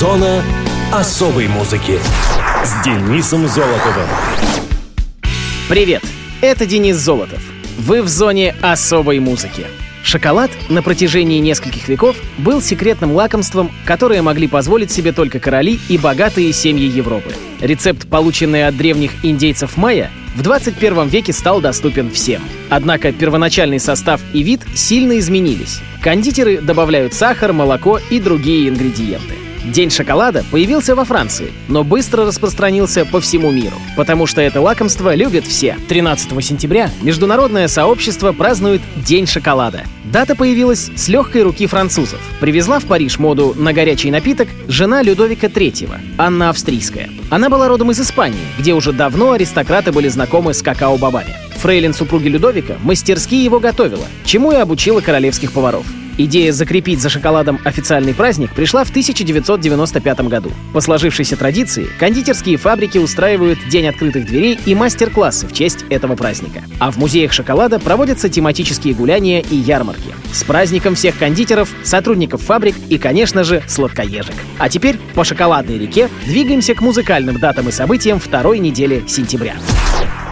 Зона особой музыки с Денисом Золотовым. Привет, это Денис Золотов. Вы в зоне особой музыки. Шоколад на протяжении нескольких веков был секретным лакомством, которое могли позволить себе только короли и богатые семьи Европы. Рецепт, полученный от древних индейцев майя, в 21 веке стал доступен всем. Однако первоначальный состав и вид сильно изменились. Кондитеры добавляют сахар, молоко и другие ингредиенты. День шоколада появился во Франции, но быстро распространился по всему миру, потому что это лакомство любят все. 13 сентября международное сообщество празднует День шоколада. Дата появилась с легкой руки французов. Привезла в Париж моду на горячий напиток жена Людовика III, Анна Австрийская. Она была родом из Испании, где уже давно аристократы были знакомы с какао-бобами. Фрейлин супруги Людовика мастерски его готовила, чему и обучила королевских поваров. Идея закрепить за шоколадом официальный праздник пришла в 1995 году. По сложившейся традиции, кондитерские фабрики устраивают День открытых дверей и мастер-классы в честь этого праздника. А в музеях шоколада проводятся тематические гуляния и ярмарки. С праздником всех кондитеров, сотрудников фабрик и, конечно же, сладкоежек. А теперь по шоколадной реке двигаемся к музыкальным датам и событиям второй недели сентября.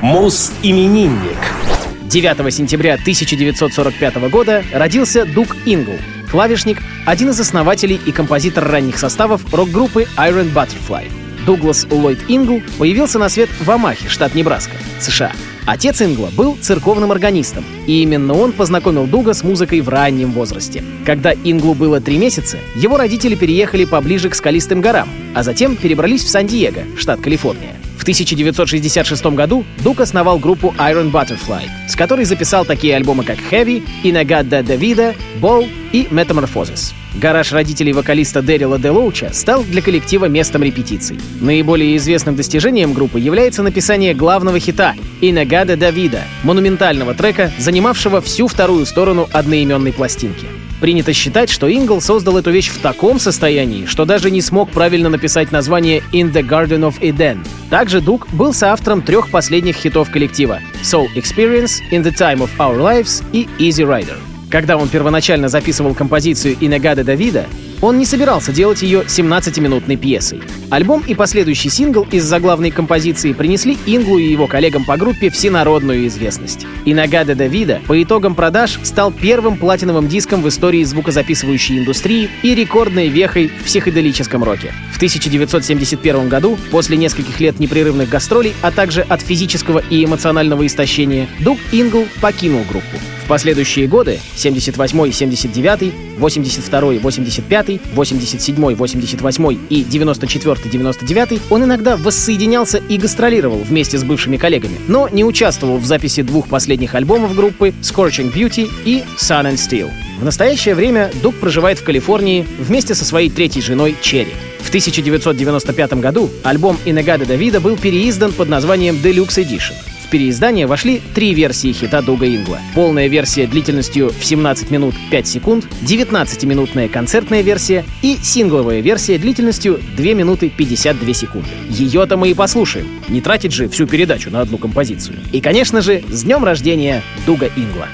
Мус-именинник. 9 сентября 1945 года родился Дуг Ингл, клавишник, один из основателей и композитор ранних составов рок-группы Iron Butterfly. Дуглас Ллойд Ингл появился на свет в Амахе, штат Небраска, США. Отец Ингла был церковным органистом, и именно он познакомил Дуга с музыкой в раннем возрасте. Когда Инглу было три месяца, его родители переехали поближе к скалистым горам, а затем перебрались в Сан-Диего, штат Калифорния. В 1966 году Дук основал группу Iron Butterfly, с которой записал такие альбомы, как Heavy, Inagada Davida, Ball и Metamorphosis. Гараж родителей вокалиста Дэрила Делоуча стал для коллектива местом репетиций. Наиболее известным достижением группы является написание главного хита «Инагада Давида», монументального трека, занимавшего всю вторую сторону одноименной пластинки. Принято считать, что Ингл создал эту вещь в таком состоянии, что даже не смог правильно написать название «In the Garden of Eden». Также Дук был соавтором трех последних хитов коллектива «Soul Experience», «In the Time of Our Lives» и «Easy Rider». Когда он первоначально записывал композицию «Инегада Давида», он не собирался делать ее 17-минутной пьесой. Альбом и последующий сингл из заглавной композиции принесли Инглу и его коллегам по группе всенародную известность. «Инагада Давида» по итогам продаж стал первым платиновым диском в истории звукозаписывающей индустрии и рекордной вехой в психоделическом роке. В 1971 году, после нескольких лет непрерывных гастролей, а также от физического и эмоционального истощения, Дуг Ингл покинул группу. В последующие годы 78, 79, 82, 85, 87, 88 и 94, 99 он иногда воссоединялся и гастролировал вместе с бывшими коллегами, но не участвовал в записи двух последних альбомов группы Scorching Beauty и Sun and Steel. В настоящее время Дуг проживает в Калифорнии вместе со своей третьей женой Черри. В 1995 году альбом Инегада Давида был переиздан под названием Deluxe Edition. Переиздание вошли три версии хита Дуга Ингла. Полная версия длительностью в 17 минут 5 секунд, 19-минутная концертная версия и сингловая версия длительностью 2 минуты 52 секунды. Ее-то мы и послушаем. Не тратить же всю передачу на одну композицию. И, конечно же, с днем рождения Дуга Ингла.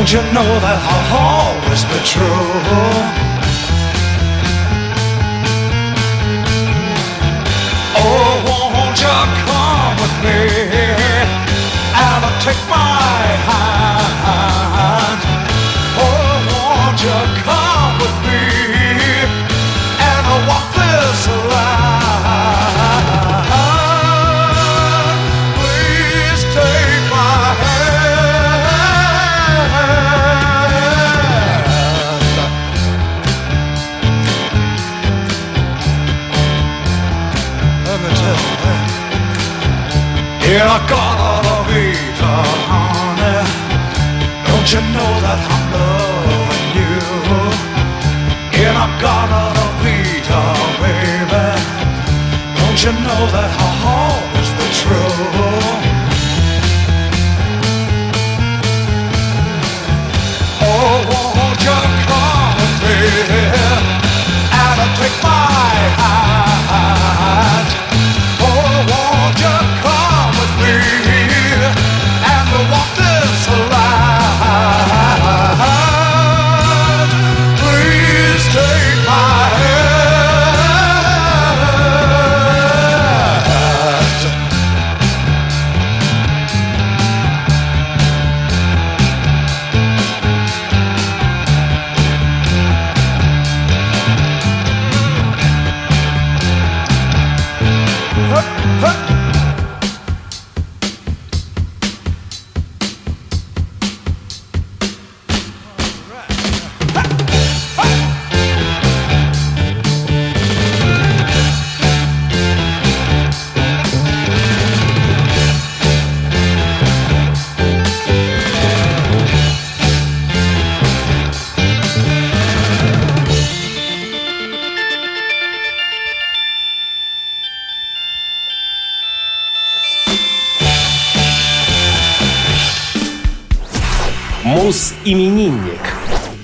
Don't you know that I'll always be true? Oh, won't you come with me and take my hand? Yeah, I gotta be the honey. Don't you know that I'm loving you? Yeah, I gotta be the baby. Don't you know that I heart the truth? Oh, won't you come with me? And I'll take my Мус-именинник.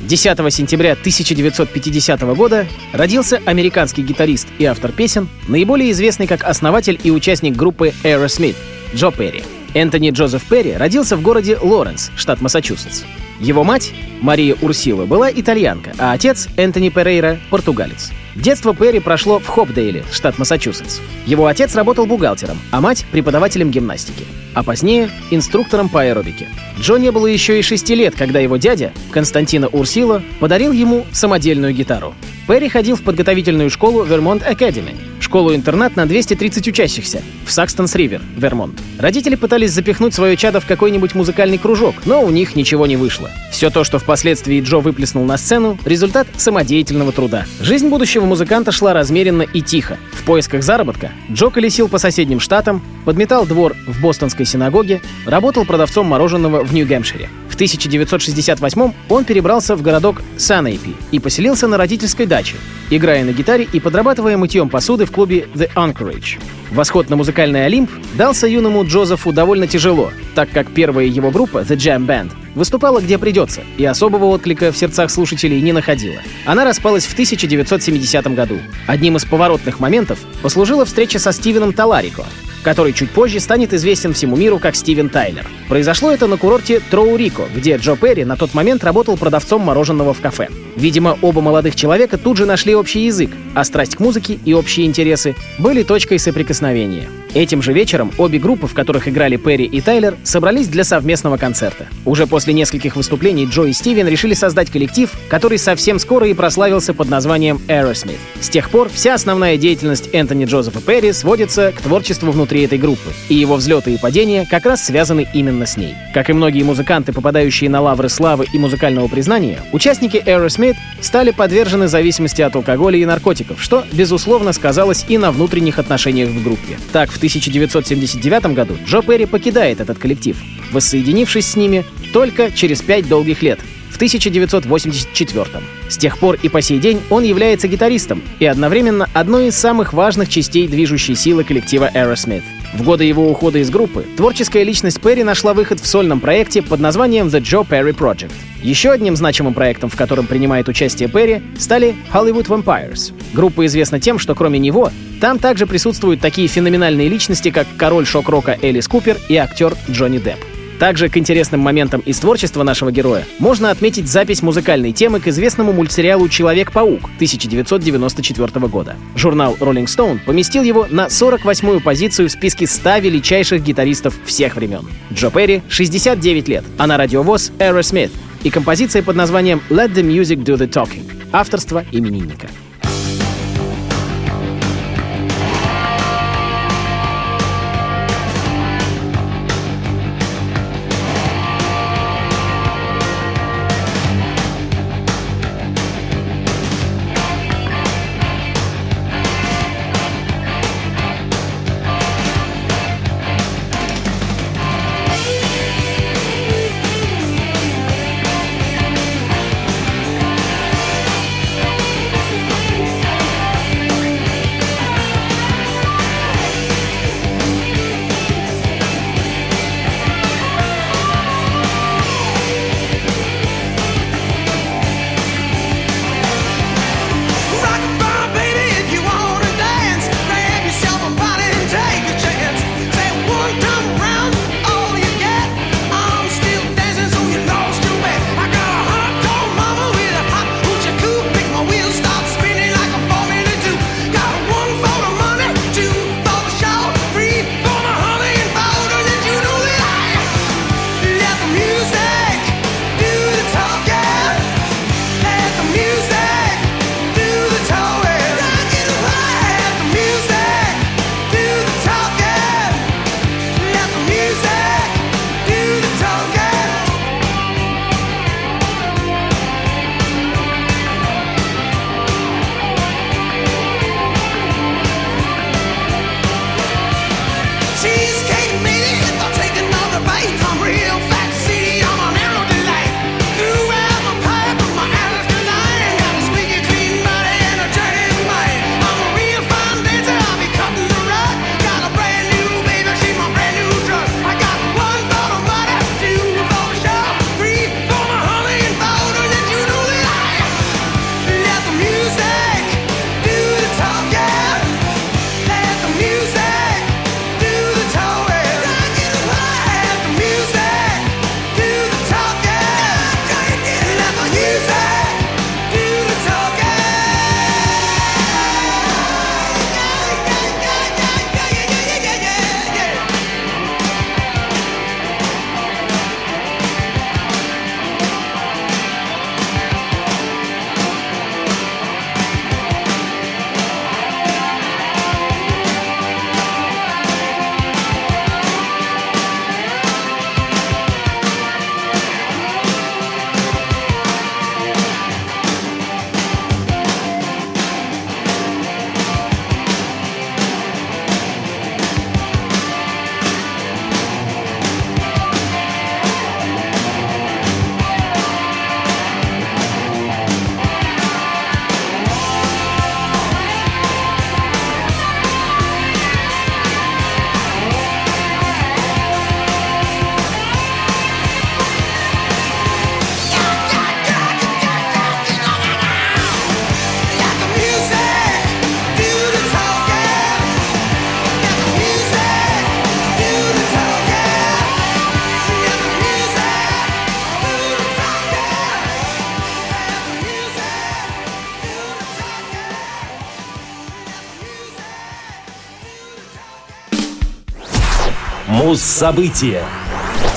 10 сентября 1950 года родился американский гитарист и автор песен, наиболее известный как основатель и участник группы Aerosmith Джо Перри. Энтони Джозеф Перри родился в городе Лоренс, штат Массачусетс. Его мать, Мария Урсила, была итальянка, а отец, Энтони Перейра, португалец. Детство Перри прошло в Хопдейле, штат Массачусетс. Его отец работал бухгалтером, а мать — преподавателем гимнастики. А позднее — инструктором по аэробике. Джо было еще и шести лет, когда его дядя, Константина Урсила, подарил ему самодельную гитару. Перри ходил в подготовительную школу Вермонт Academy, школу-интернат на 230 учащихся в Сакстонс-Ривер, Вермонт. Родители пытались запихнуть свое чадо в какой-нибудь музыкальный кружок, но у них ничего не вышло. Все то, что впоследствии Джо выплеснул на сцену, результат самодеятельного труда. Жизнь будущего музыканта шла размеренно и тихо. В поисках заработка Джо колесил по соседним штатам, подметал двор в бостонской синагоге, работал продавцом мороженого в Нью-Гэмпшире. В 1968 он перебрался в городок Санэйпи и поселился на родительской даче, играя на гитаре и подрабатывая мытьем посуды в клубе The Anchorage. Восход на музыкальный Олимп дался юному Джозефу довольно тяжело, так как первая его группа, The Jam Band, выступала где придется и особого отклика в сердцах слушателей не находила. Она распалась в 1970 году. Одним из поворотных моментов послужила встреча со Стивеном Таларико, который чуть позже станет известен всему миру как Стивен Тайлер. Произошло это на курорте Троурико, где Джо Перри на тот момент работал продавцом мороженого в кафе. Видимо, оба молодых человека тут же нашли общий язык, а страсть к музыке и общие интересы были точкой соприкосновения. Этим же вечером обе группы, в которых играли Перри и Тайлер, собрались для совместного концерта. Уже после нескольких выступлений Джо и Стивен решили создать коллектив, который совсем скоро и прославился под названием Aerosmith. С тех пор вся основная деятельность Энтони Джозефа Перри сводится к творчеству внутри этой группы, и его взлеты и падения как раз связаны именно с ней. Как и многие музыканты, попадающие на лавры славы и музыкального признания, участники Aerosmith стали подвержены зависимости от алкоголя и наркотиков, что, безусловно, сказалось и на внутренних отношениях в группе. Так, в 1979 году Джо Перри покидает этот коллектив, воссоединившись с ними только через пять долгих лет, в 1984 С тех пор и по сей день он является гитаристом и одновременно одной из самых важных частей движущей силы коллектива Aerosmith. В годы его ухода из группы творческая личность Перри нашла выход в сольном проекте под названием The Joe Perry Project. Еще одним значимым проектом, в котором принимает участие Перри, стали Hollywood Vampires. Группа известна тем, что кроме него, там также присутствуют такие феноменальные личности, как король шок-рока Элис Купер и актер Джонни Депп. Также к интересным моментам из творчества нашего героя можно отметить запись музыкальной темы к известному мультсериалу «Человек-паук» 1994 года. Журнал Rolling Stone поместил его на 48-ю позицию в списке 100 величайших гитаристов всех времен. Джо Перри 69 лет, а на радиовоз Aerosmith и композиция под названием «Let the Music Do the Talking» авторства именинника. Фокус события.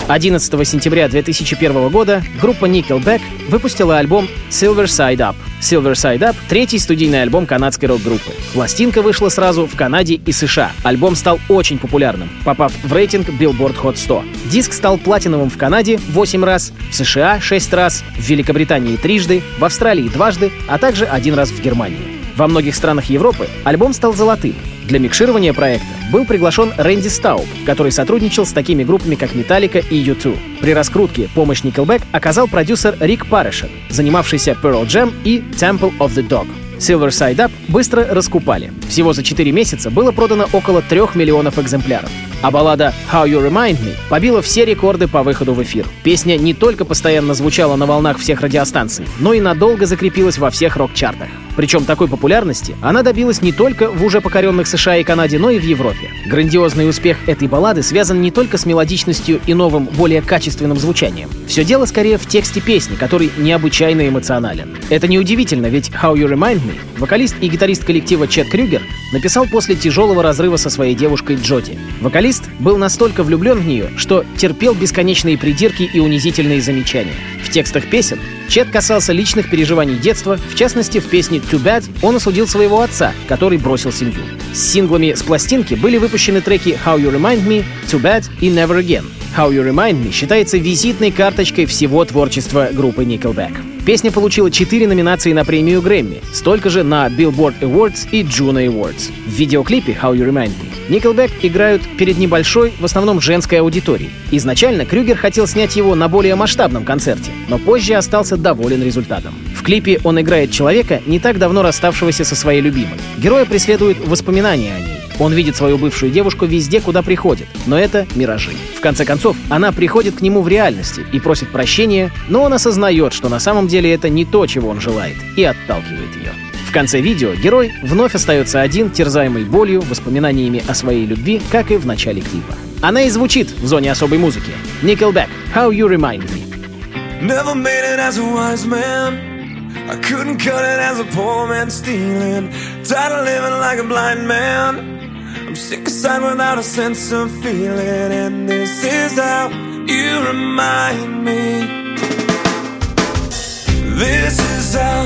11 сентября 2001 года группа Nickelback выпустила альбом Silver Side Up. Silver Side Up — третий студийный альбом канадской рок-группы. Пластинка вышла сразу в Канаде и США. Альбом стал очень популярным, попав в рейтинг Billboard Hot 100. Диск стал платиновым в Канаде 8 раз, в США 6 раз, в Великобритании трижды, в Австралии дважды, а также один раз в Германии. Во многих странах Европы альбом стал золотым. Для микширования проекта был приглашен Рэнди Стауб, который сотрудничал с такими группами, как Metallica и U2. При раскрутке помощь Nickelback оказал продюсер Рик Парешер, занимавшийся Pearl Jam и Temple of the Dog. Silver Side Up быстро раскупали. Всего за 4 месяца было продано около 3 миллионов экземпляров. А баллада «How You Remind Me» побила все рекорды по выходу в эфир. Песня не только постоянно звучала на волнах всех радиостанций, но и надолго закрепилась во всех рок-чартах. Причем такой популярности она добилась не только в уже покоренных США и Канаде, но и в Европе. Грандиозный успех этой баллады связан не только с мелодичностью и новым, более качественным звучанием. Все дело скорее в тексте песни, который необычайно эмоционален. Это неудивительно, ведь «How You Remind Me» вокалист и гитарист коллектива Чет Крюгер написал после тяжелого разрыва со своей девушкой Джоди. Вокалист был настолько влюблен в нее, что терпел бесконечные придирки и унизительные замечания. В текстах песен Чет касался личных переживаний детства, в частности, в песне «Too Bad» он осудил своего отца, который бросил семью. С синглами с пластинки были выпущены треки «How You Remind Me», «Too Bad» и «Never Again». «How You Remind Me» считается визитной карточкой всего творчества группы Nickelback. Песня получила 4 номинации на премию Грэмми, столько же на Billboard Awards и Juno Awards. В видеоклипе «How You Remind Me» Nickelback играют перед небольшой, в основном женской аудиторией. Изначально Крюгер хотел снять его на более масштабном концерте, но позже остался доволен результатом. В клипе он играет человека, не так давно расставшегося со своей любимой. Героя преследуют воспоминания о ней. Он видит свою бывшую девушку везде, куда приходит, но это миражи. В конце концов, она приходит к нему в реальности и просит прощения, но он осознает, что на самом деле это не то, чего он желает, и отталкивает ее. В конце видео герой вновь остается один, терзаемый болью, воспоминаниями о своей любви, как и в начале клипа. Она и звучит в зоне особой музыки. Nickelback, How You Remind Me. Never made it as a wise man. I couldn't cut it as a poor man stealing. Tired of living like a blind man. Sick aside without a sense of feeling, and this is how you remind me. This is how